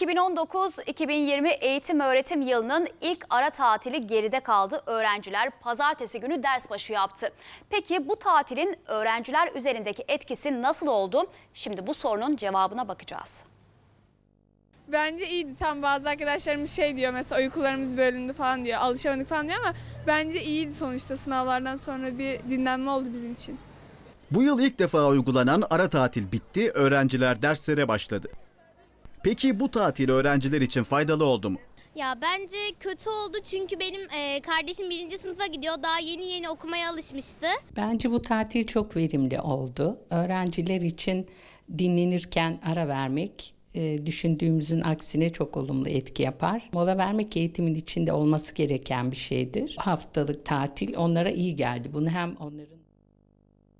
2019-2020 eğitim öğretim yılının ilk ara tatili geride kaldı. Öğrenciler pazartesi günü ders başı yaptı. Peki bu tatilin öğrenciler üzerindeki etkisi nasıl oldu? Şimdi bu sorunun cevabına bakacağız. Bence iyiydi. Tam bazı arkadaşlarımız şey diyor mesela uykularımız bölündü falan diyor. Alışamadık falan diyor ama bence iyiydi sonuçta sınavlardan sonra bir dinlenme oldu bizim için. Bu yıl ilk defa uygulanan ara tatil bitti, öğrenciler derslere başladı. Peki bu tatil öğrenciler için faydalı oldu mu? Ya bence kötü oldu çünkü benim e, kardeşim birinci sınıfa gidiyor. Daha yeni yeni okumaya alışmıştı. Bence bu tatil çok verimli oldu. Öğrenciler için dinlenirken ara vermek e, düşündüğümüzün aksine çok olumlu etki yapar. Mola vermek eğitimin içinde olması gereken bir şeydir. Haftalık tatil onlara iyi geldi. Bunu hem onların